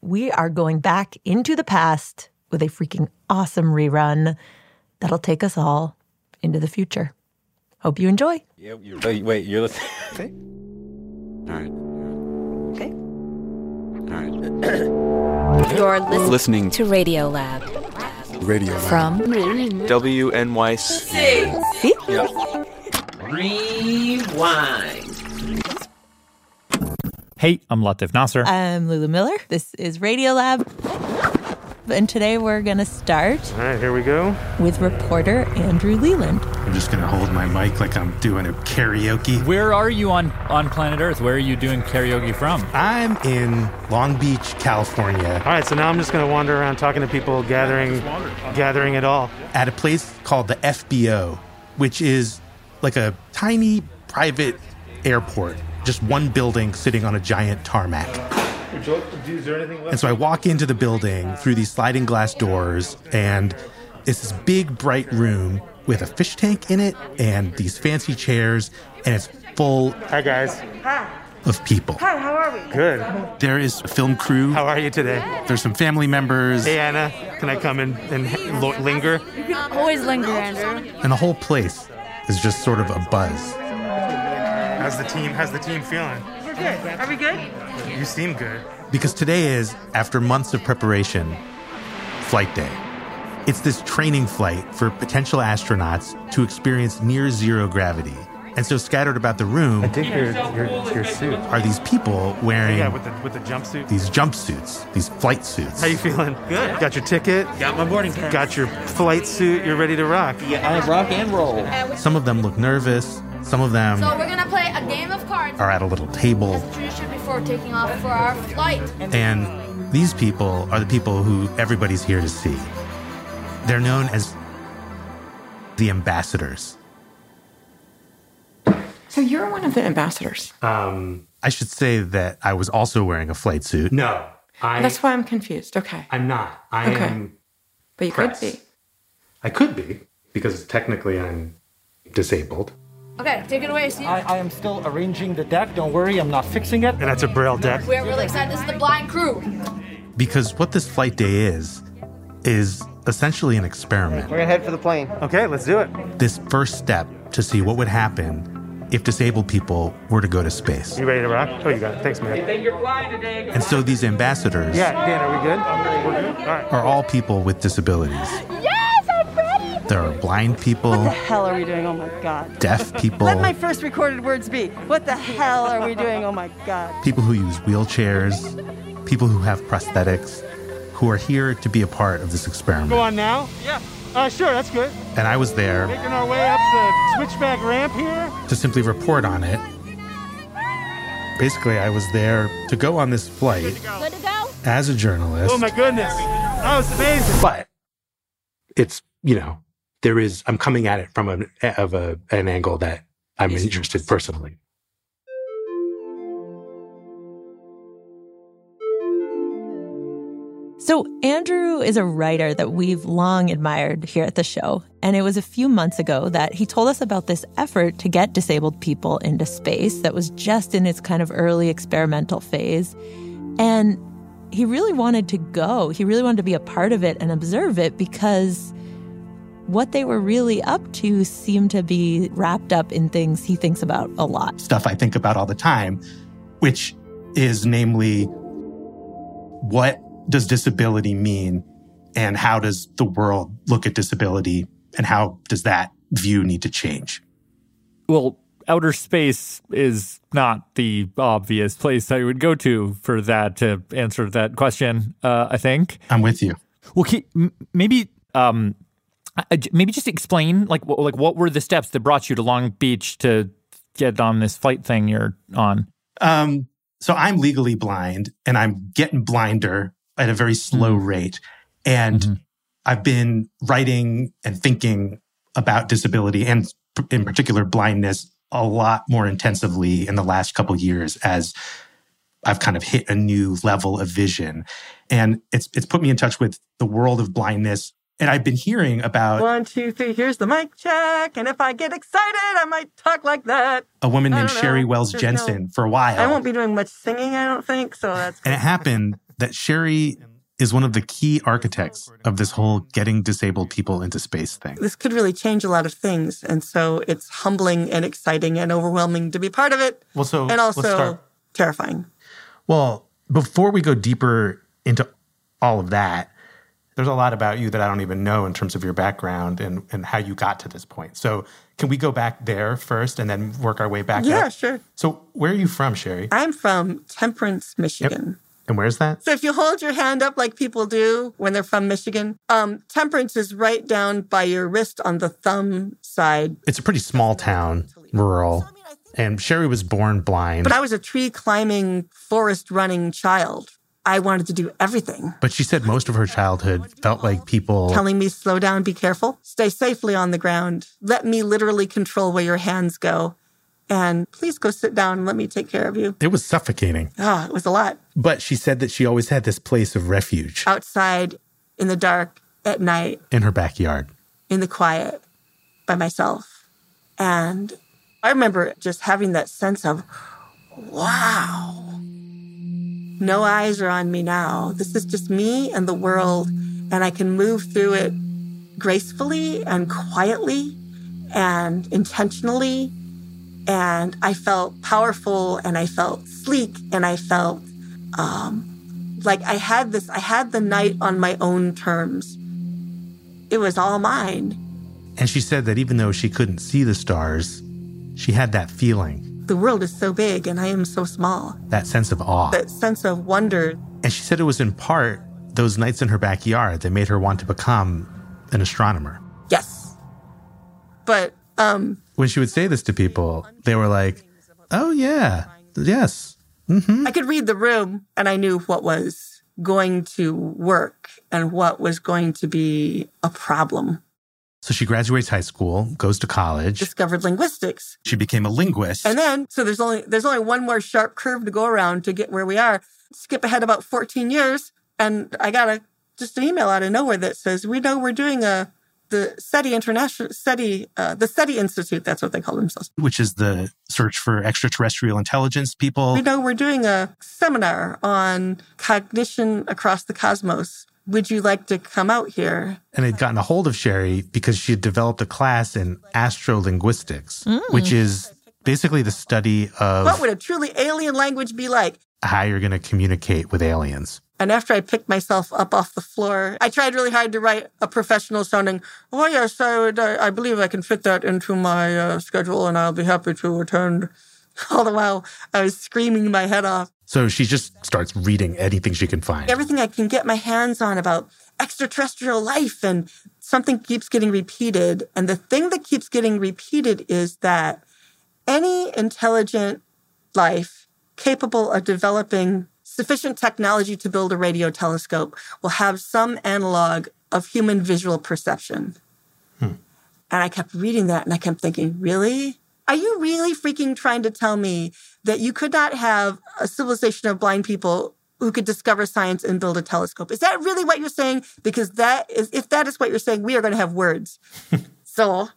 we are going back into the past with a freaking awesome rerun that'll take us all into the future. Hope you enjoy. Yeah, you're, wait, wait, you're listening. Okay. All right. Okay. All right. You're listening, Listening to Radiolab Radio Lab. from WNYC. See? Hey, I'm Latif Nasser. I'm Lulu Miller. This is Radiolab. And today we're going to start All right, here we go. with reporter Andrew Leland. I'm just gonna hold my mic like I'm doing a karaoke. Where are you on, on planet Earth? Where are you doing karaoke from? I'm in Long Beach, California, All right, so now I'm just going to wander around talking to people, gathering, gathering it all. at a place called the FBO, which is like a tiny private airport, just one building sitting on a giant tarmac. Is there anything And so I walk into the building through these sliding glass doors, and it's this big, bright room with a fish tank in it and these fancy chairs, and it's full Hi, guys. Hi of people. Hi, how are we? Good. There is a film crew. How are you today? There's some family members. Hey, Anna, can I come in and lo- linger? Always linger, Andrew. And the whole place is just sort of a buzz. How's the team? How's the team feeling? We're good. Are we good? You seem good. Because today is, after months of preparation, flight day. It's this training flight for potential astronauts to experience near zero gravity. And so scattered about the room I think your your your suit. are these people wearing Yeah, with the with the jumpsuit. these jumpsuits, these flight suits. How you feeling? Good. Got your ticket? Got my boarding pass. Got your flight suit? You're ready to rock. Yeah, I rock and roll. Some of them look nervous, some of them So we're gonna play are at a little table. As tradition before taking off for our flight. And these people are the people who everybody's here to see. They're known as the ambassadors. So you're one of the ambassadors. Um, I should say that I was also wearing a flight suit. no, I That's why I'm confused. Okay. I'm not. I Okay. am. But you Press. could be. I could be because technically I'm disabled. Okay, take it away, Steve. I, I am still arranging the deck. Don't worry, I'm not fixing it. And that's a braille deck. We're really excited. This is the blind crew. Because what this flight day is, is essentially an experiment. We're gonna head for the plane. Okay, let's do it. This first step to see what would happen if disabled people were to go to space. You ready to rock? Oh, you got it. Thanks, man. You think you're flying today. And so these ambassadors Yeah, Dan, are we good? We're good. All right. are all people with disabilities. Yes, I'm ready. There are blind people, What the hell are we doing? Oh my god. deaf people, Let my first recorded words be. What the hell are we doing? Oh my god. people who use wheelchairs, people who have prosthetics, who are here to be a part of this experiment. Go on now? Yeah. Uh, sure, that's good. And I was there Making our way up the switchback ramp here. to simply report on it. Basically, I was there to go on this flight Good to go? as a journalist. Oh my goodness. That was amazing. but it's you know there is i'm coming at it from an of a, an angle that i'm interested personally So, Andrew is a writer that we've long admired here at the show. And it was a few months ago that he told us about this effort to get disabled people into space that was just in its kind of early experimental phase. And he really wanted to go. He really wanted to be a part of it and observe it because what they were really up to seemed to be wrapped up in things he thinks about a lot. stuff i think about all the time which is namely what does disability mean and how does the world look at disability and how does that view need to change Well, outer space is not the obvious place I would go to for that to answer that question. Uh, I think I'm with you. Well, maybe um, uh, maybe just explain like what, like what were the steps that brought you to Long Beach to get on this flight thing you're on? Um, so I'm legally blind and I'm getting blinder at a very slow rate. And I've been writing and thinking about disability and in particular blindness a lot more intensively in the last couple years as I've kind of hit a new level of vision. And it's it's put me in touch with the world of blindness. And I've been hearing about One, two, three, here's the mic check. And if I get excited, I might talk like that. a woman named know. Sheri Wells There's no- Jensen for a while. I won't be doing much singing, I don't think. So that's And it happened that Sheri is one of the key architects of this whole getting disabled people into space thing. this could really change a lot of things. And so it's humbling and exciting and overwhelming to be part of it. Well, so and also terrifying. Well, before we go deeper into all of that, there's a lot about you that I don't even know in terms of your background and, and how you got to this point. So, can we go back there first and then work our way back Yeah, up? sure. So, where are you from, Sheri? I'm from Temperance, Michigan. And where's that? So if you hold your hand up like people do when they're from Michigan, um, Temperance is right down by your wrist on the thumb side. It's a pretty small town, rural. And Sheri was born blind. But I was a tree climbing, forest running child. I wanted to do everything. But she said most of her childhood felt like people Telling me, slow down, be careful, stay safely on the ground. Let me literally control where your hands go. And please go sit down and let me take care of you. it was suffocating. Ah, it was a lot. But she said that she always had this place of refuge Outside, in the dark, at night, in her backyard. in the quiet by myself. And I remember just having that sense of, wow, no eyes are on me now. This is just me and the world, and I can move through it gracefully and quietly and intentionally. And I felt powerful and I felt sleek and I felt um, like I had this, I had the night on my own terms. It was all mine. And she said that even though she couldn't see the stars, she had that feeling, The world is so big and I am so small. that sense of awe. That sense of wonder. And she said it was in part those nights in her backyard that made her want to become an astronomer. Yes. But um, When she would say this to people, they were like, oh, yeah, yes. hmm I could read the room and I knew what was going to work and what was going to be a problem. So she graduates high school, goes to college. Discovered linguistics. She became a linguist. And then, so there's only there's only one more sharp curve to go around to get where we are. Skip ahead about 14 years, and I got a just an email out of nowhere that says we know we're doing a the SETI International SETI uh, the SETI Institute. That's what they call themselves. which is the search for extraterrestrial intelligence people. We know we're doing a seminar on cognition across the cosmos. Would you like to come out here? And they'd gotten a hold of Sheri because she had developed a class in astrolinguistics, Mm. which is basically the study of What would a truly alien language be like? how you're going to communicate with aliens. And after I picked myself up off the floor, I tried really hard to write a professional sounding, oh, yes, I, would, I, I believe I can fit that into my uh, schedule and I'll be happy to attend. All the while, I was screaming my head off. So she just starts reading anything she can find. Everything I can get my hands on about extraterrestrial life and something keeps getting repeated. And the thing that keeps getting repeated is that any intelligent life capable of developing sufficient technology to build a radio telescope will have some analog of human visual perception. Hmm. And I kept reading that and I kept thinking, really? Are you really freaking trying to tell me that you could not have a civilization of blind people who could discover science and build a telescope? Is that really what you're saying? Because that is, if that is what you're saying, we are going to have words. so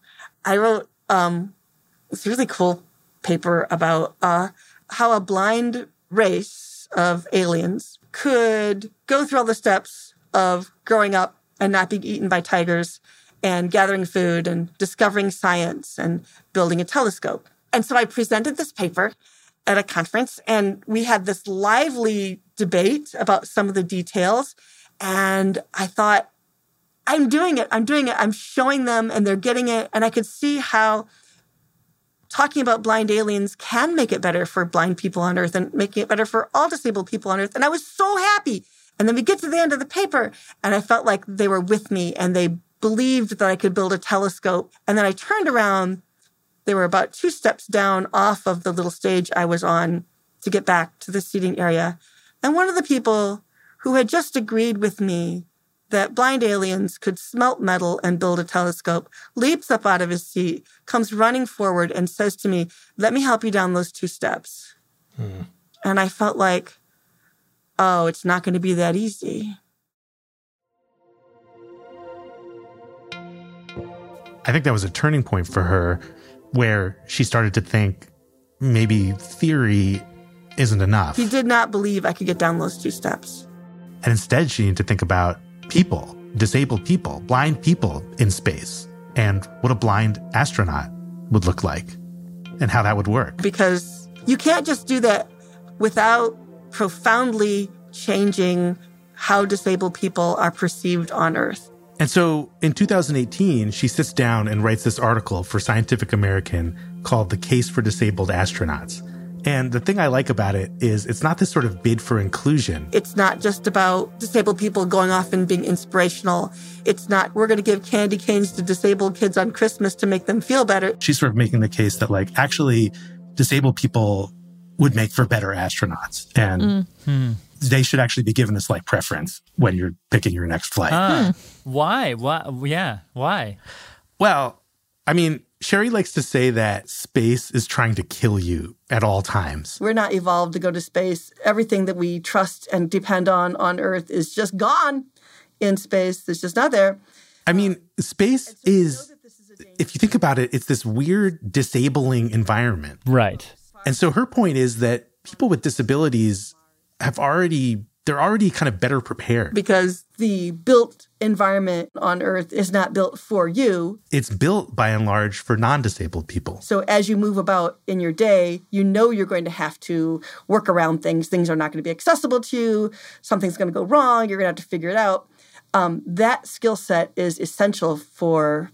I wrote um, this really cool paper about uh, how a blind race of aliens could go through all the steps of growing up and not being eaten by tigers and gathering food and discovering science and building a telescope. And so I presented this paper at a conference and we had this lively debate about some of the details. And I thought, I'm doing it. I'm doing it. I'm showing them and they're getting it. And I could see how talking about blind aliens can make it better for blind people on Earth and making it better for all disabled people on Earth. And I was so happy. And then we get to the end of the paper and I felt like they were with me and they believed that I could build a telescope. And then I turned around. They were about two steps down off of the little stage I was on to get back to the seating area. And one of the people who had just agreed with me that blind aliens could smelt metal and build a telescope, leaps up out of his seat, comes running forward, and says to me, Let me help you down those two steps. Hmm. And I felt like, oh, it's not going to be that easy. I think that was a turning point for her where she started to think maybe theory isn't enough. He did not believe I could get down those two steps. And instead, she needed to think about people, disabled people, blind people in space, and what a blind astronaut would look like and how that would work. Because you can't just do that without profoundly changing how disabled people are perceived on Earth. And so in 2018, she sits down and writes this article for Scientific American called The Case for Disabled Astronauts. And the thing I like about it is it's not this sort of bid for inclusion. It's not just about disabled people going off and being inspirational. It's not, we're going to give candy canes to disabled kids on Christmas to make them feel better. She's sort of making the case that, like, actually, disabled people would make for better astronauts. And Mm. They should actually be given this, like, preference when you're picking your next flight. Ah, Why? Why? Yeah. Why? Well, I mean, Sheri likes to say that space is trying to kill you at all times. We're not evolved to go to space. Everything that we trust and depend on on Earth is just gone in space. It's just not there. I mean, space is, if you think about it, it's this weird disabling environment. Right. And so her point is that people with disabilities have already, they're already kind of better prepared. Because the built environment on Earth is not built for you. It's built by and large for non disabled people. So as you move about in your day, you know you're going to have to work around things. Things are not going to be accessible to you. Something's going to go wrong. You're going to have to figure it out. Um, that skill set is essential for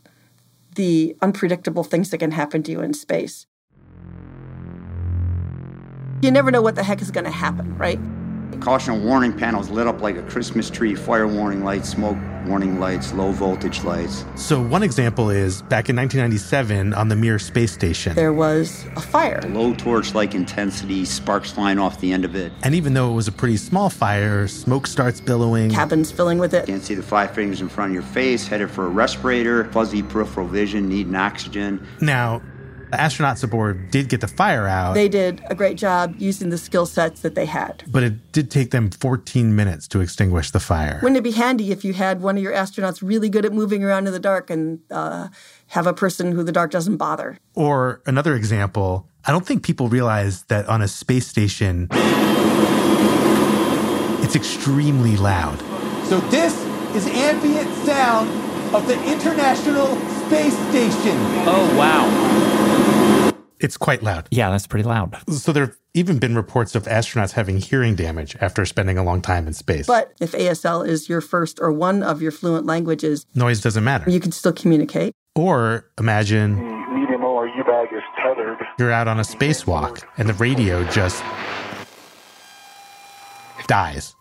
the unpredictable things that can happen to you in space. You never know what the heck is going to happen, right? Caution warning panels lit up like a Christmas tree, fire warning lights, smoke warning lights, low voltage lights. So, one example is back in 1997 on the Mir space station. There was a fire. Low torch like intensity, sparks flying off the end of it. And even though it was a pretty small fire, smoke starts billowing. Cabins filling with it. Can't see the five fingers in front of your face, headed for a respirator, fuzzy peripheral vision, needing oxygen. Now, the astronauts aboard did get the fire out. They did a great job using the skill sets that they had. But it did take them 14 minutes to extinguish the fire. Wouldn't it be handy if you had one of your astronauts really good at moving around in the dark and uh, have a person who the dark doesn't bother? Or another example, I don't think people realize that on a space station, it's extremely loud. So this is ambient sound of the International Space Station. Oh, wow. It's quite loud. Yeah, that's pretty loud. So there have even been reports of astronauts having hearing damage after spending a long time in space. But if ASL is your first or one of your fluent languages, noise doesn't matter. You can still communicate. Or imagine the medium ORU bag is tethered. You're out on a spacewalk and the radio just dies.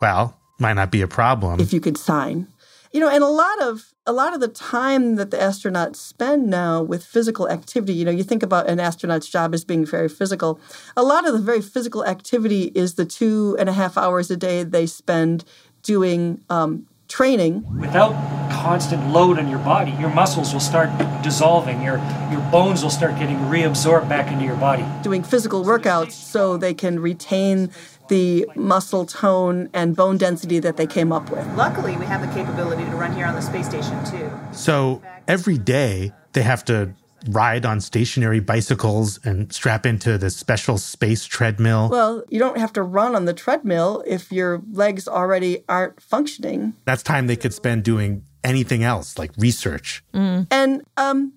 Well, might not be a problem. If you could sign. You know, and a lot of a lot of the time that the astronauts spend now with physical activity, you know, you think about an astronaut's job as being very physical. A lot of the very physical activity is the two and a half hours a day they spend doing um, training. Without constant load on your body, your muscles will start dissolving. Your your bones will start getting reabsorbed back into your body. Doing physical workouts so they can retain the muscle tone and bone density that they came up with. Luckily, we have the capability to run here on the space station too. So every day they have to ride on stationary bicycles and strap into this special space treadmill. Well, you don't have to run on the treadmill if your legs already aren't functioning. That's time they could spend doing anything else like research. Mm. And um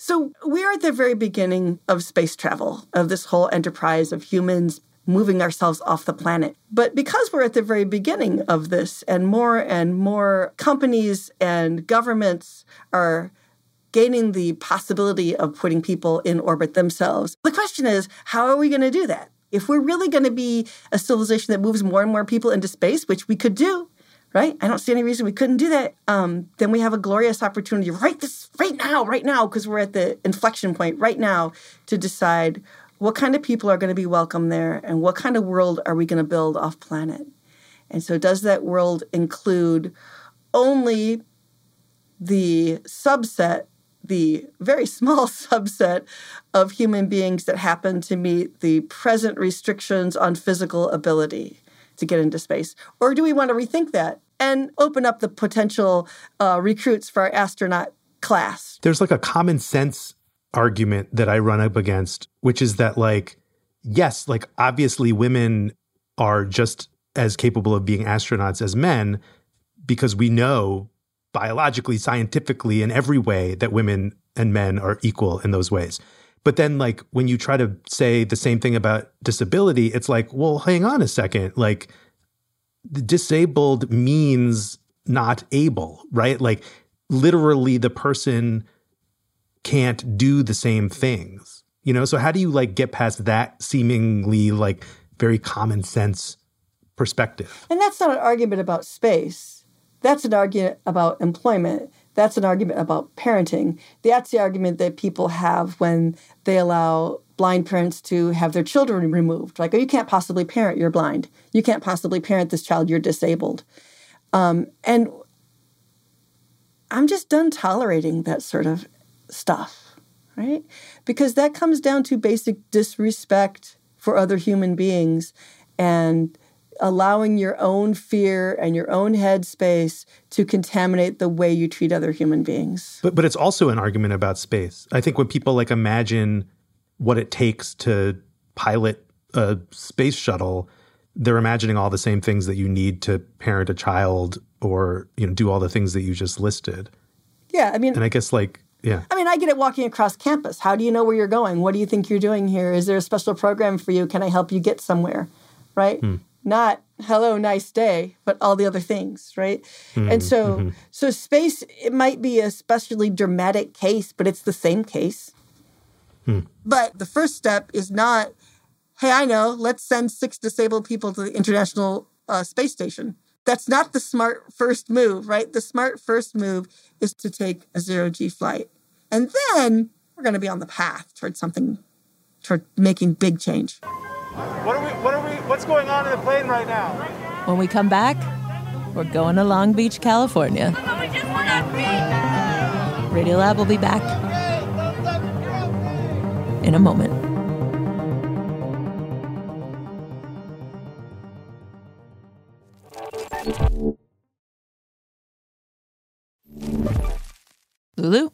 so we're at the very beginning of space travel, of this whole enterprise of humans moving ourselves off the planet. But because we're at the very beginning of this, and more and more companies and governments are gaining the possibility of putting people in orbit themselves. The question is, how are we going to do that? If we're really going to be a civilization that moves more and more people into space, which we could do, right? I don't see any reason we couldn't do that. Um, then we have a glorious opportunity right this right now, right now, because we're at the inflection point right now to decide what kind of people are going to be welcome there and what kind of world are we going to build off planet. And so, does that world include only the subset, the very small subset of human beings that happen to meet the present restrictions on physical ability to get into space? Or do we want to rethink that and open up the potential uh, recruits for our astronaut class? There's like a common sense argument that I run up against, which is that, like, yes, like, obviously women are just as capable of being astronauts as men because we know biologically, scientifically, in every way that women and men are equal in those ways. But then, like, when you try to say the same thing about disability, it's like, well, hang on a second. Like, disabled means not able, right? Like, literally, the person can't do the same things, you know? So, how do you, like, get past that seemingly, like, very common sense perspective? And that's not an argument about space. That's an argument about employment. That's an argument about parenting. That's the argument that people have when they allow blind parents to have their children removed. Like, oh, you can't possibly parent, you're blind. You can't possibly parent this child, you're disabled. Um, and I'm just done tolerating that sort of stuff, right? Because that comes down to basic disrespect for other human beings and allowing your own fear and your own headspace to contaminate the way you treat other human beings. But but it's also an argument about space. I think when people like imagine what it takes to pilot a space shuttle, they're imagining all the same things that you need to parent a child or, you know, do all the things that you just listed. Yeah, I mean And I guess like yeah. I mean, I get it walking across campus. How do you know where you're going? What do you think you're doing here? Is there a special program for you? Can I help you get somewhere? Right? Hmm. Not hello, nice day, but all the other things, right? Hmm, And so mhm. so space it might be a especially dramatic case, but it's the same case. Hmm. But the first step is not, hey, I know, let's send six disabled people to the International uh, Space Station. That's not the smart first move, right? The smart first move is to take a zero G flight. And then we're going to be on the path towards something, toward making big change. What are we? What are we? What's going on in the plane right now? When we come back, we're going to Long Beach, California. Radiolab will be back in a moment. Lulu,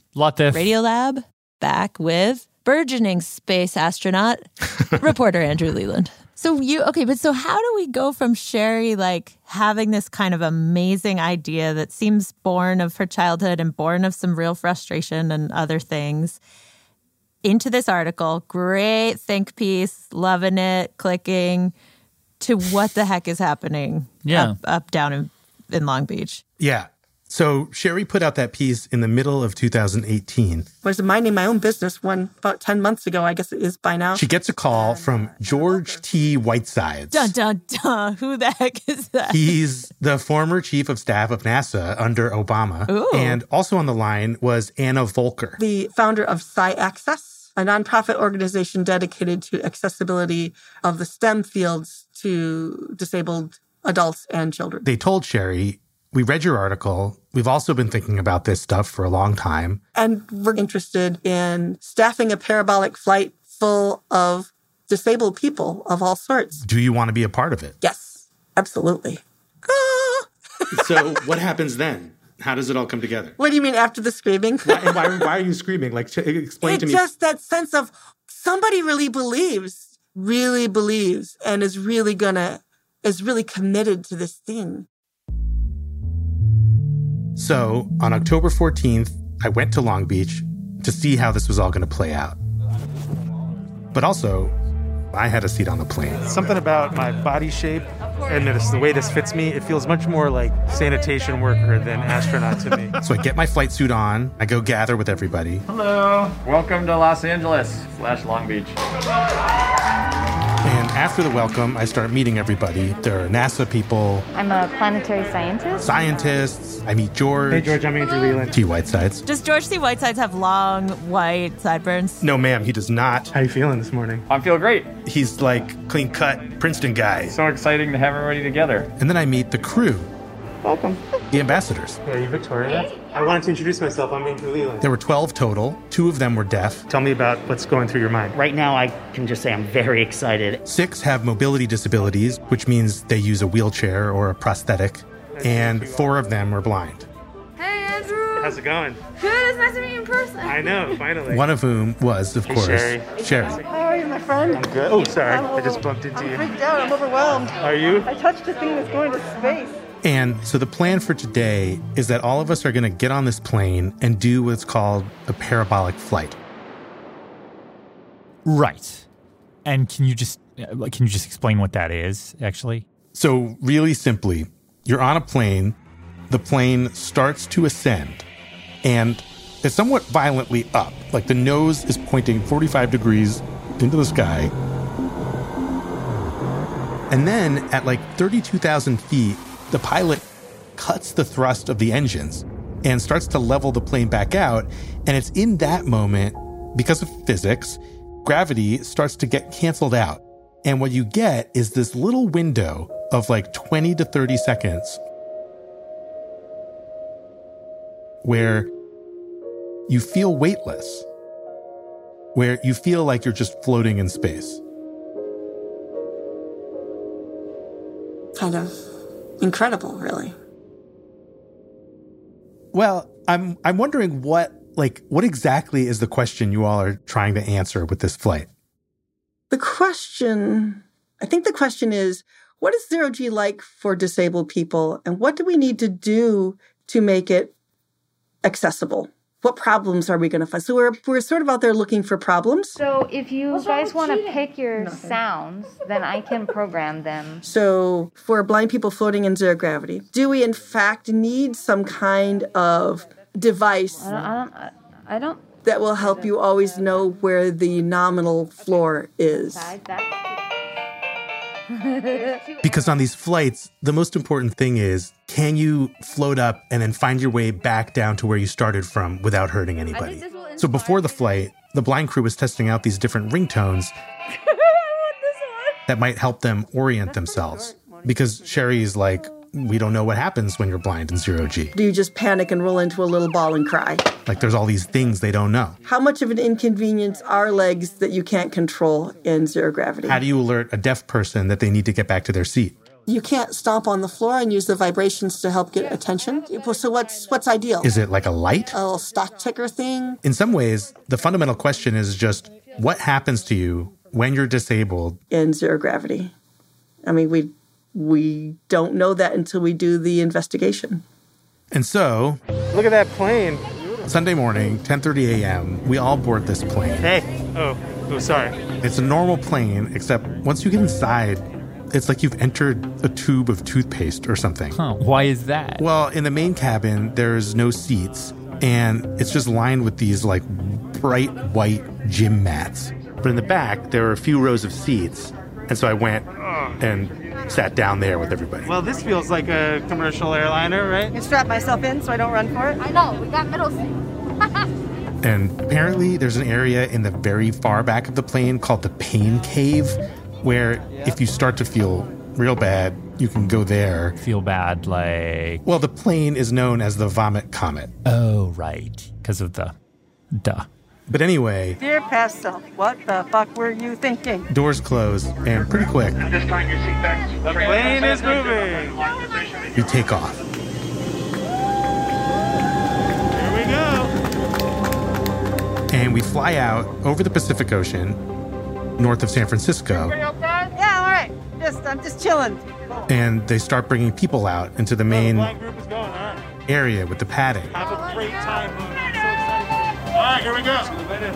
Radiolab, back with burgeoning space astronaut, reporter Andrew Leland. So you okay, but so how do we go from Sheri like having this kind of amazing idea that seems born of her childhood and born of some real frustration and other things into this article, great think piece, loving it, clicking to what the heck is happening Yeah. up, up down in, in Long Beach. Yeah. So Sheri put out that piece in the middle of 2018. was minding my own business one about 10 months ago, I guess it is by now. She gets a call from George T. Whitesides. Dun dun dun. Who the heck is that? He's the former chief of staff of NASA under Obama. Ooh. And also on the line was Anna Voelker. the founder of SciAccess, a nonprofit organization dedicated to accessibility of the STEM fields to disabled adults and children. They told Sheri, We read your article. We've also been thinking about this stuff for a long time. And we're interested in staffing a parabolic flight full of disabled people of all sorts. Do you want to be a part of it? Yes, absolutely. so, what happens then? How does it all come together? What do you mean after the screaming? Why, why, why are you screaming? Like, t- explain it's to me. just that sense of somebody really believes, really believes, and is really gonna, is really committed to this thing. So, on October 14th, I went to Long Beach to see how this was all going to play out. But also, I had a seat on the plane. Something about my body shape and this, the way this fits me, it feels much more like sanitation worker than astronaut to me. So I get my flight suit on, I go gather with everybody. Hello. Welcome to Los Angeles slash Long Beach. And after the welcome, I start meeting everybody. There are NASA people, I'm a planetary scientist. scientists. I meet George. Hey, George, I'm Andrew Leland. T. Whitesides. Does George C. Whitesides have long, white sideburns? No, ma'am, he does not. How are you feeling this morning? I'm feeling great. He's like clean cut Princeton guy. So exciting to have everybody together. And then I meet the crew, Welcome. the ambassadors. Are you Victoria? I wanted to introduce myself. I'm Andrew Leland. There were 12 total. Two of them were deaf. Tell me about what's going through your mind. Right now, I can just say I'm very excited. Six have mobility disabilities, which means they use a wheelchair or a prosthetic. And four of them are blind. Hey, Andrew. How's it going? Good. It's nice to meet you in person. I know, finally. One of whom was, of Hey, course, Sheri. Sheri. How are you, my friend? I'm good. Oh, sorry. I'm I just bumped into you. I'm freaked out. I'm overwhelmed. Are you? I touched a thing that's going to space. And so the plan for today is that all of us are going to get on this plane and do what's called a parabolic flight. Right. And can you just uh, can you just explain what that is actually? So, really simply, you're on a plane, the plane starts to ascend, and it's somewhat violently up. Like the nose is pointing 45 degrees into the sky. And then at like 32,000 feet, the pilot cuts the thrust of the engines and starts to level the plane back out. And it's in that moment, because of physics, gravity starts to get canceled out. And what you get is this little window of like 20 to 30 seconds where you feel weightless, where you feel like you're just floating in space. Of incredible, really. Well, I'm I'm wondering what like what exactly is the question you all are trying to answer with this flight? The question, I think the question is what is zero G like for disabled people, and what do we need to do to make it accessible? What problems are we going to find? So we're, we're sort of out there looking for problems. So if you What's guys want to pick your sounds, then I can program them. So, for blind people floating in zero gravity, do we in fact need some kind of device I don't. I don't, I- I don't that will help you always know where the nominal floor is? Because on these flights, the most important thing is can you float up and then find your way back down to where you started from without hurting anybody? So before the flight, the blind crew was testing out these different ringtones that might help them orient themselves. Because Sheri's like, we don't know what happens when you're blind in zero G. Do you just panic and roll into a little ball and cry? Like there's all these things they don't know. How much of an inconvenience are legs that you can't control in zero gravity? How do you alert a deaf person that they need to get back to their seat? You can't stomp on the floor and use the vibrations to help get attention. So what's what's ideal? Is it like a light? a little stock ticker thing? In some ways, the fundamental question is just what happens to you when you're disabled in zero gravity. I mean, we we don't know that until we do the investigation. And so, Look at that plane. Sunday morning, 10:30 a.m., we all board this plane. Hey. Oh, oh, sorry. It's a normal plane, except once you get inside, it's like you've entered a tube of toothpaste or something. Huh, why is that? Well, in the main cabin, there's no seats, and it's just lined with these like bright white gym mats. But in the back, there are a few rows of seats, and so I went and sat down there with everybody. Well, this feels like a commercial airliner, right? I can strap myself in so I don't run for it. I know. We got middle seats. And apparently, there's an area in the very far back of the plane called the pain cave, where if you start to feel real bad, you can go there. Feel bad, like. Well, the plane is known as the Vomit Comet. Oh, right. Because of the duh. But anyway, Dear past self, what the fuck were you thinking? doors close, and pretty quick, This time your seatbelts. The plane is moving. we take off. Here we go. And we fly out over the Pacific Ocean, north of San Francisco, Yeah, all right. Just I'm just chilling. and they start bringing people out into the main group is going on. area with the padding. Have a great time. Right, here we go.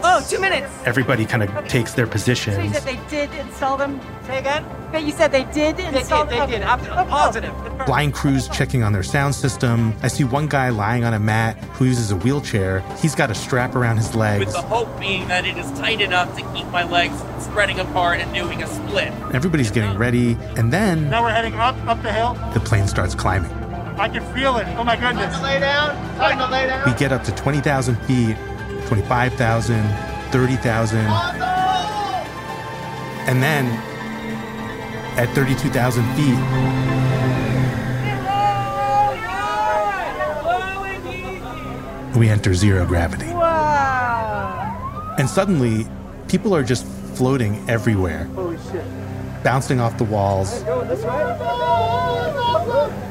Oh, two minutes. Everybody kind of takes their So you said they did install them? Say again? Okay, you said they did install them. They did, they did. I'm Oh, positive. Blind crews checking on their sound system. I see one guy lying on a mat who uses a wheelchair. He's got a strap around his legs. With the hope being that it is tight enough to keep my legs spreading apart and doing a split. Everybody's getting ready, and then Now we're heading up, up the hill. the plane starts climbing. I can feel it. Oh my goodness. Lay down. Time to lay down. We get up to 20,000 feet, 25,000, 30,000. And then at 32,000 feet, we enter zero gravity. Wow. And suddenly, people are just floating everywhere, Holy shit. bouncing off the walls. Way?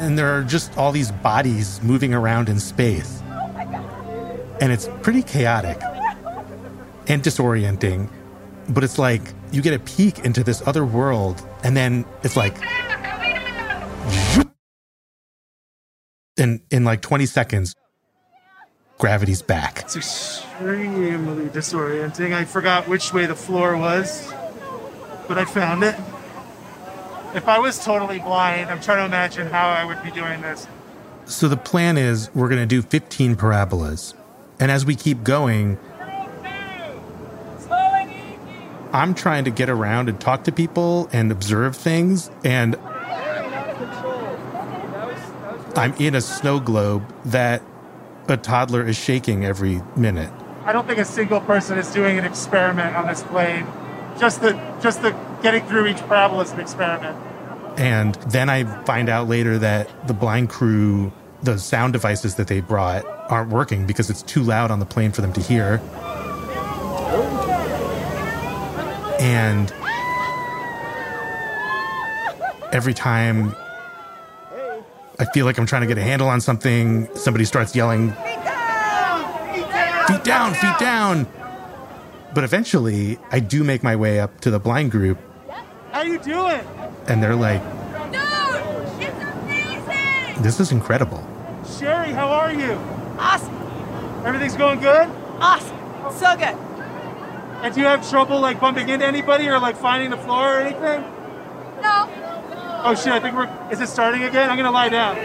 And there are just all these bodies moving around in space. And it's pretty chaotic and disorienting. But it's like you get a peek into this other world, and then it's like. And in like 20 seconds, gravity's back. It's extremely disorienting. I forgot which way the floor was, but I found it. If I was totally blind, I'm trying to imagine how I would be doing this. So the plan is we're going to do 15 parabolas. And as we keep going, I'm trying to get around and talk to people and observe things. And I'm in a snow globe that a toddler is shaking every minute. I don't think a single person is doing an experiment on this plane. Just the just the getting through each parabola is an experiment. And then I find out later that the blind crew, the sound devices that they brought aren't working because it's too loud on the plane for them to hear. And every time I feel like I'm trying to get a handle on something, somebody starts yelling, feet down, feet down. But eventually, I do make my way up to the blind group, How you doing? and they're like, Dude, it's amazing! this is incredible. Sheri, how are you? Awesome. Everything's going good? Awesome. So good. And do you have trouble like bumping into anybody or like finding the floor or anything? No. Oh shit, I think we're is it starting again? I'm gonna lie down.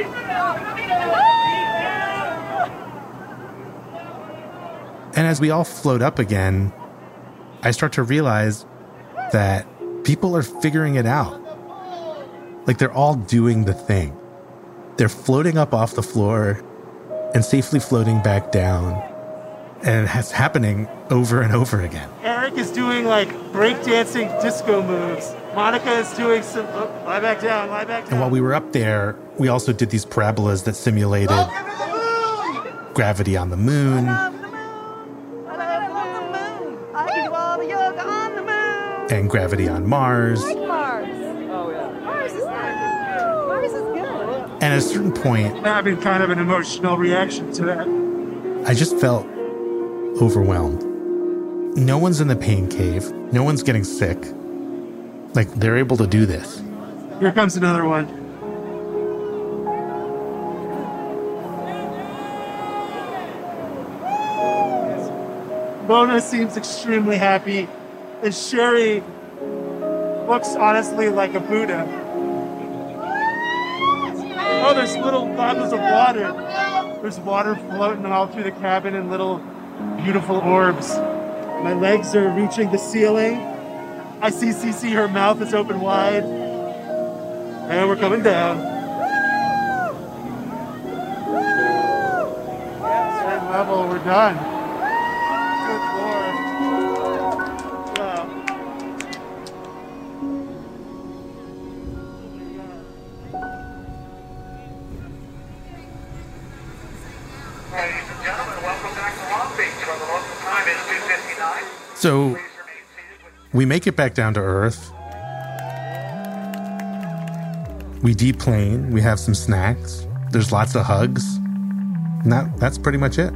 And as we all float up again, I start to realize that people are figuring it out. Like they're all doing the thing. They're floating up off the floor and safely floating back down. And it's happening over and over again. Eric is doing like breakdancing disco moves. Monica is doing some oh, lie back down, lie back down. And while we were up there, we also did these parabolas that simulated gravity on the moon and gravity on Mars. Like Mars. Oh, yeah. Mars is good. Mars is good. And at a certain point, I'm having kind of an emotional reaction to that. I just felt overwhelmed. No one's in the pain cave. No one's getting sick. Like they're able to do this. Here comes another one. Mona seems extremely happy, and Sheri looks honestly like a Buddha. Oh, there's little goggles of water. There's water floating all through the cabin in little beautiful orbs. My legs are reaching the ceiling. I see Cece, her mouth is open wide. And we're coming down. Level, we're done. Ladies and gentlemen, welcome back to Long Beach, where the local time is 2.59. So we make it back down to Earth. We deplane. We have some snacks. There's lots of hugs. And that, that's pretty much it.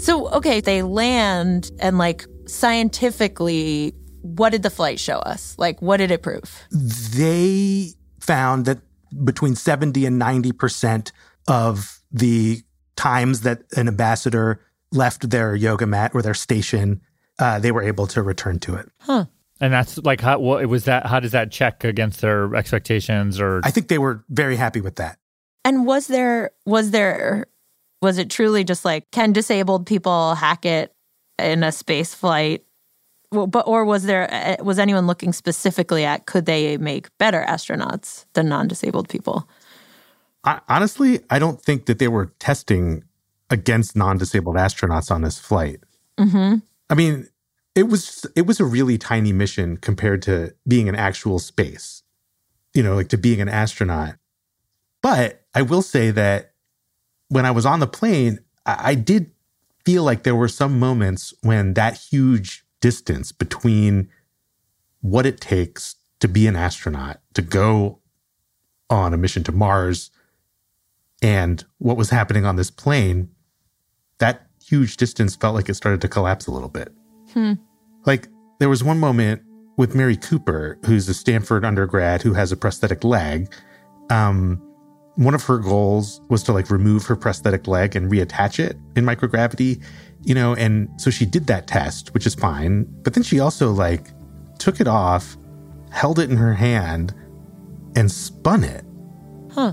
So, okay, they land and like scientifically, what did the flight show us? Like, what did it prove? They found that between 70 and 90% of the times that an ambassador left their yoga mat or their station, uh, they were able to return to it. Huh. And that's like how what was that? How does that check against their expectations? Or I think they were very happy with that. And was there was there was it truly just like can disabled people hack it in a space flight? Well, but or was there uh, was anyone looking specifically at could they make better astronauts than non-disabled people? I, honestly, I don't think that they were testing against non-disabled astronauts on this flight. Mm-hmm. I mean, it was it was a really tiny mission compared to being an actual space. You know, like to being an astronaut. But I will say that when I was on the plane, I, I did feel like there were some moments when that huge distance between what it takes to be an astronaut, to go on a mission to Mars, and what was happening on this plane, that huge distance felt like it started to collapse a little bit. Hmm. Like there was one moment with Mary Cooper, who's a Stanford undergrad who has a prosthetic leg. Um, one of her goals was to like remove her prosthetic leg and reattach it in microgravity, you know, and so she did that test, which is fine. But then she also like took it off, held it in her hand, and spun it Huh.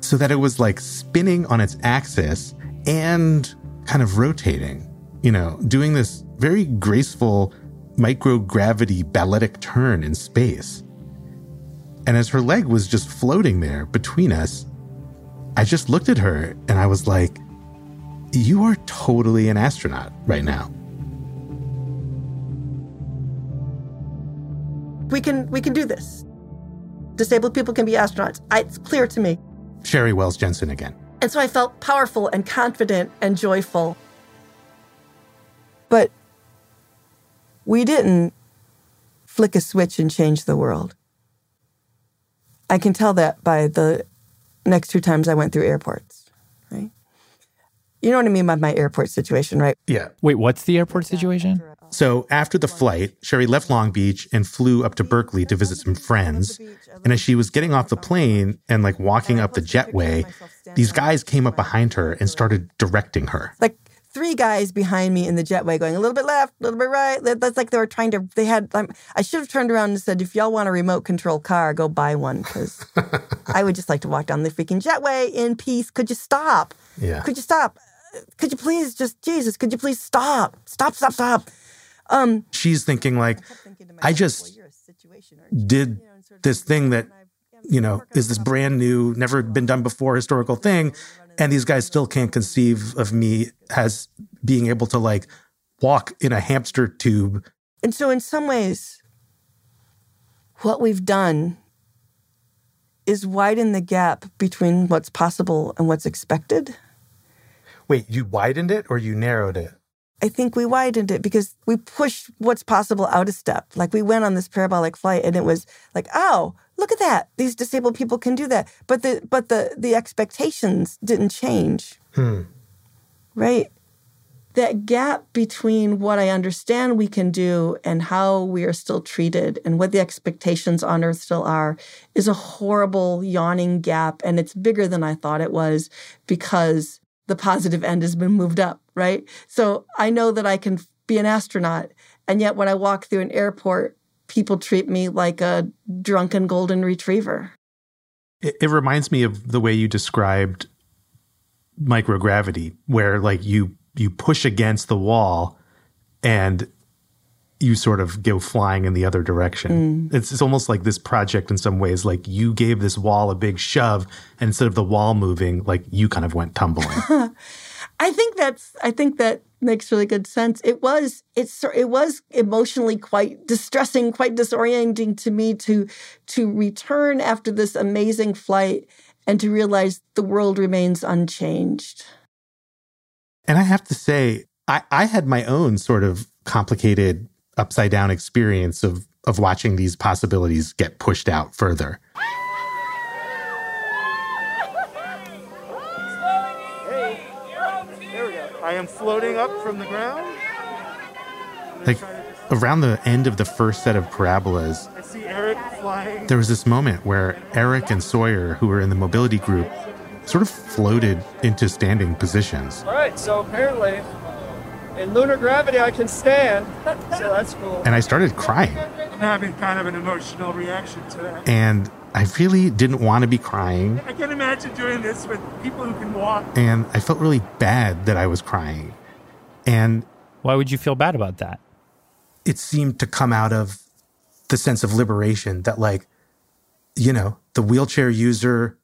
so that it was like spinning on its axis and kind of rotating, you know, doing this very graceful microgravity balletic turn in space. And as her leg was just floating there between us, I just looked at her and I was like, You are totally an astronaut right now. We can we can do this. Disabled people can be astronauts. I, it's clear to me. Sheri Wells Jensen again. And so I felt powerful and confident and joyful. But we didn't flick a switch and change the world. I can tell that by the next two times I went through airports, right? You know what I mean by my airport situation, right? Yeah. Wait, what's the airport situation? So after the flight, Sheri left Long Beach and flew up to Berkeley to visit some friends. And as she was getting off the plane and like walking up the jetway, these guys came up behind her and started directing her. Like three guys behind me in the jetway going a little bit left, a little bit right. That's like they were trying to, they had, um, I should have turned around and said, if y'all want a remote control car, go buy one because I would just like to walk down the freaking jetway in peace. Could you stop? Yeah. Could you stop? Could you please just, Jesus, could you please stop? Stop, stop, stop. Um, She's thinking like, I just did this thing that, you know, is this brand new, never been done before historical thing. And these guys still can't conceive of me as being able to like walk in a hamster tube. And so, in some ways, what we've done is widen the gap between what's possible and what's expected. Wait, you widened it or you narrowed it? I think we widened it because we pushed what's possible out a step. Like we went on this parabolic flight and it was like, oh, look at that. These disabled people can do that. But the but the the expectations didn't change. Hmm. right? That gap between what I understand we can do and how we are still treated and what the expectations on earth still are is a horrible, yawning gap. And it's bigger than I thought it was because the positive end has been moved up, right? So I know that I can be an astronaut. And yet when I walk through an airport, people treat me like a drunken golden retriever. It, it reminds me of the way you described microgravity, where like you you push against the wall and you sort of go flying in the other direction. Mm. It's, it's almost like this project in some ways, like you gave this wall a big shove, and instead of the wall moving, like you kind of went tumbling. I think that's I think that makes really good sense. It was it's it was emotionally quite distressing, quite disorienting to me to to return after this amazing flight and to realize the world remains unchanged. And I have to say, I, I had my own sort of complicated upside down experience of of watching these possibilities get pushed out further. There. I am floating up from the ground. Like around the end of the first set of parabolas, I see Eric flying. there was this moment where Eric and Sawyer, who were in the mobility group, sort of floated into standing positions. All right, so apparently in lunar gravity I can stand, so that's cool. And I started crying. I'm having kind of an emotional reaction to that. And I really didn't want to be crying. I can imagine doing this with people who can walk. And I felt really bad that I was crying. And why would you feel bad about that? It seemed to come out of the sense of liberation that, like, you know, the wheelchair user,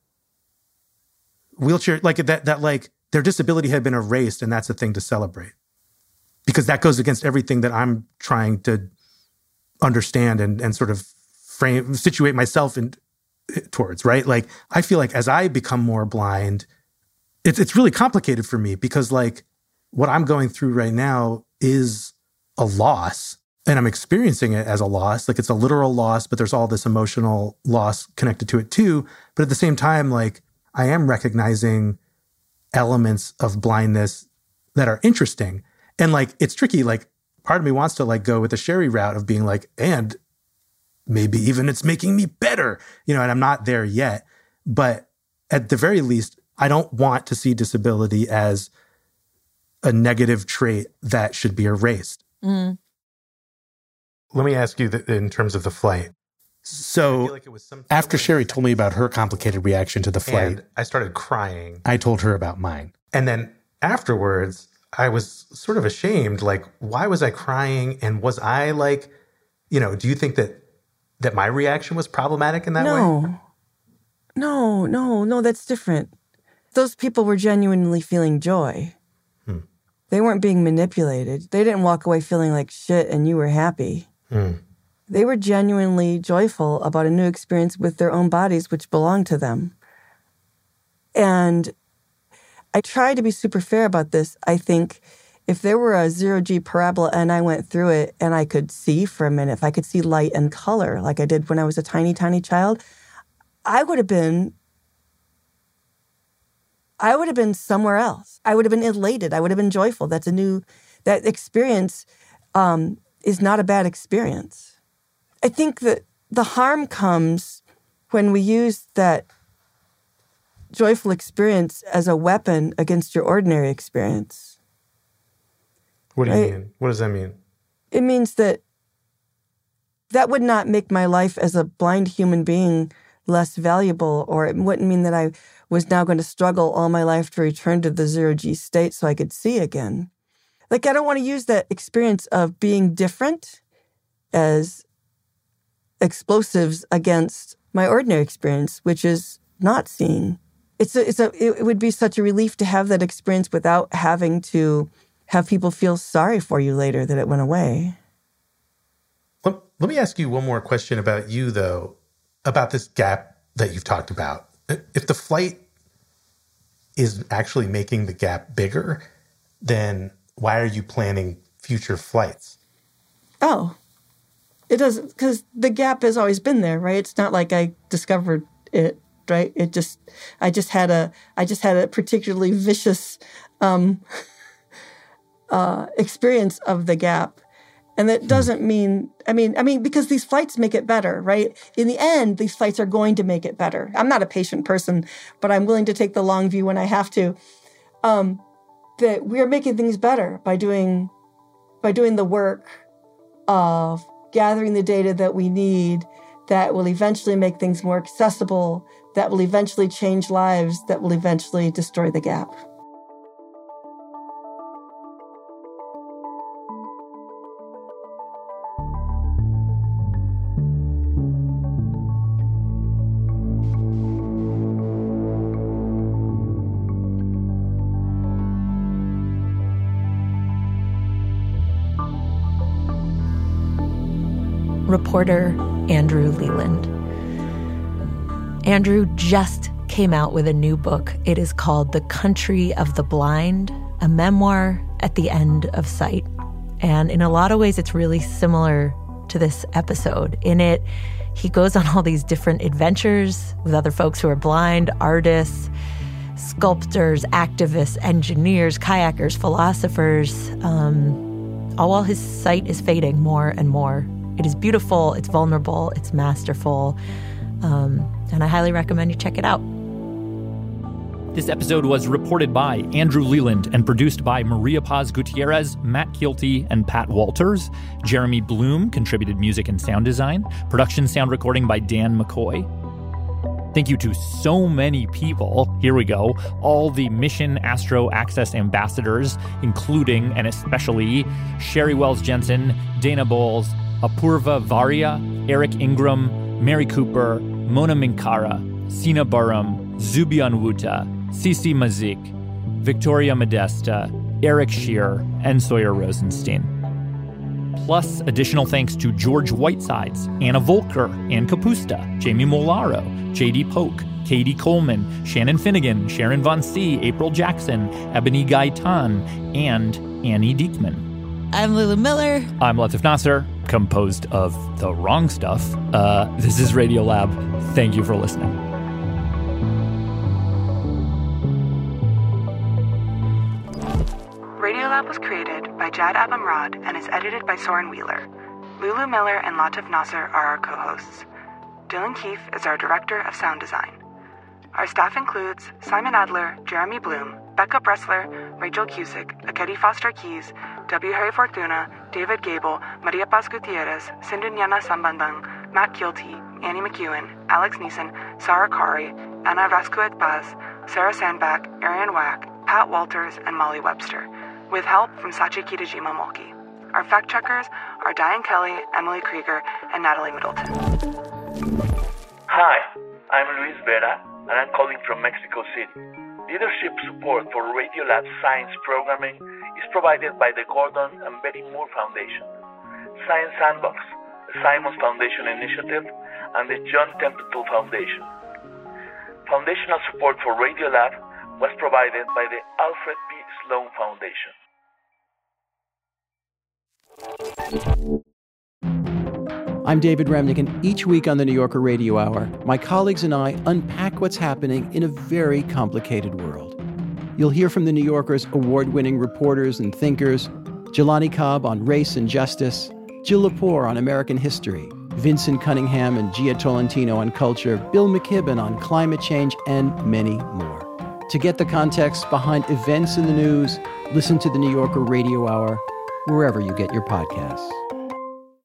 wheelchair, like that, that, like, their disability had been erased, and that's a thing to celebrate. Because that goes against everything that I'm trying to understand and, and sort of frame, situate myself in, towards, right? Like, I feel like as I become more blind, it's, it's really complicated for me because, like, what I'm going through right now is a loss and I'm experiencing it as a loss. Like it's a literal loss, but there's all this emotional loss connected to it too. But at the same time, like I am recognizing elements of blindness that are interesting. And like it's tricky. Like part of me wants to like go with the Sheri route of being like, and maybe even it's making me better, you know, and I'm not there yet. But at the very least, I don't want to see disability as a negative trait that should be erased. Mm. Let me ask you th- in terms of the flight. So like after Sheri told me about her complicated reaction to the flight, I started crying. I told her about mine. And then afterwards, I was sort of ashamed like why was I crying and was I like you know, do you think that that my reaction was problematic in that no. way? No, no, no, no, that's different. Those people were genuinely feeling joy. Hmm. They weren't being manipulated. They didn't walk away feeling like shit and you were happy. Hmm. They were genuinely joyful about a new experience with their own bodies, which belonged to them. And I try to be super fair about this. I think if there were a zero G parabola and I went through it and I could see for a minute, if I could see light and color like I did when I was a tiny, tiny child, I would have been I would have been somewhere else. I would have been elated. I would have been joyful. That's a new that experience um, is not a bad experience. I think that the harm comes when we use that joyful experience as a weapon against your ordinary experience. What do you Right. mean? What does that mean? It means that that would not make my life as a blind human being less valuable, or it wouldn't mean that I was now going to struggle all my life to return to the zero G state so I could see again. Like, I don't want to use that experience of being different as explosives against my ordinary experience, which is not seeing. It's a, it's a, it would be such a relief to have that experience without having to have people feel sorry for you later that it went away. Let, let me ask you one more question about you, though, about this gap that you've talked about. If the flight is actually making the gap bigger, then why are you planning future flights? Oh, it doesn't because the gap has always been there, right? It's not like I discovered it, right? It just, I just had a, I just had a particularly vicious um, uh, experience of the gap, and that doesn't mean, I mean, I mean because these flights make it better, right? In the end, these flights are going to make it better. I'm not a patient person, but I'm willing to take the long view when I have to. Um, that we are making things better by doing by doing the work of gathering the data that we need that will eventually make things more accessible, that will eventually change lives, that will eventually destroy the gap. reporter Andrew Leland. Andrew just came out with a new book. It is called The Country of the Blind, a memoir at the end of sight. And in a lot of ways, it's really similar to this episode. In it, he goes on all these different adventures with other folks who are blind, artists, sculptors, activists, engineers, kayakers, philosophers. Um, all while his sight is fading more and more. It is beautiful, it's vulnerable, it's masterful, um, and I highly recommend you check it out. This episode was reported by Andrew Leland and produced by María Paz Gutiérrez, Matt Kielty, and Pat Walters. Jeremy Bloom contributed music and sound design. Production sound recording by Dan McCoy. Thank you to so many people. Here we go. All the Mission Astro Access ambassadors, including and especially Sheri Wells Jensen, Dana Bolles, Apurva Varia, Eric Ingram, Mary Cooper, Mona Minkara, Sina Bahram, Zuby Onwuta, Cici Mazyck, Viktoria Modesta, Eric Shear, and Sawyer Rosenstein. Plus, additional thanks to George Whitesides, Anna Voelker, Ann Kapusta, Jamie Molaro, JD Polk, Katie Coleman, Shannon Finnegan, Sharon Von C., April Jackson, Ebony Gaitan, and Annie Diekman. I'm Lulu Miller. I'm Latif Nasser, composed of the wrong stuff. Uh, this is Radiolab. Thank you for listening. Radiolab was created by Jad Abumrad and is edited by Soren Wheeler. Lulu Miller and Latif Nasser are our co-hosts. Dylan Keefe is our director of sound design. Our staff includes Simon Adler, Jeremy Bloom, Becca Bressler, Rachel Cusick, Ekedi Fausther-Keeys, W. Harry Fortuna, David Gebel, Maria Paz Gutierrez, Sindhu Gnanasambandan, Matt Kielty, Annie McEwen, Alex Neason, Sarah Qari, Anna Vasquez Paz, Sarah Sandbach, Arianne Wack, Pat Walters, and Molly Webster, with help from Sachi Kitajima Mulkey. Our fact checkers are Diane Kelly, Emily Krieger, and Natalie Middleton. Hi, I'm Luis Vera, and I'm calling from Mexico City. Leadership support for Radiolab Science programming is provided by the Gordon and Betty Moore Foundation, Science Sandbox, the Simons Foundation Initiative, and the John Templeton Foundation. Foundational support for Radiolab was provided by the Alfred P. Sloan Foundation. I'm David Remnick, and each week on the New Yorker Radio Hour, my colleagues and I unpack what's happening in a very complicated world. You'll hear from the New Yorker's award winning reporters and thinkers Jelani Cobb on race and justice, Jill Lepore on American history, Vinson Cunningham and Jia Tolentino on culture, Bill McKibben on climate change, and many more. To get the context behind events in the news, listen to the New Yorker Radio Hour wherever you get your podcasts.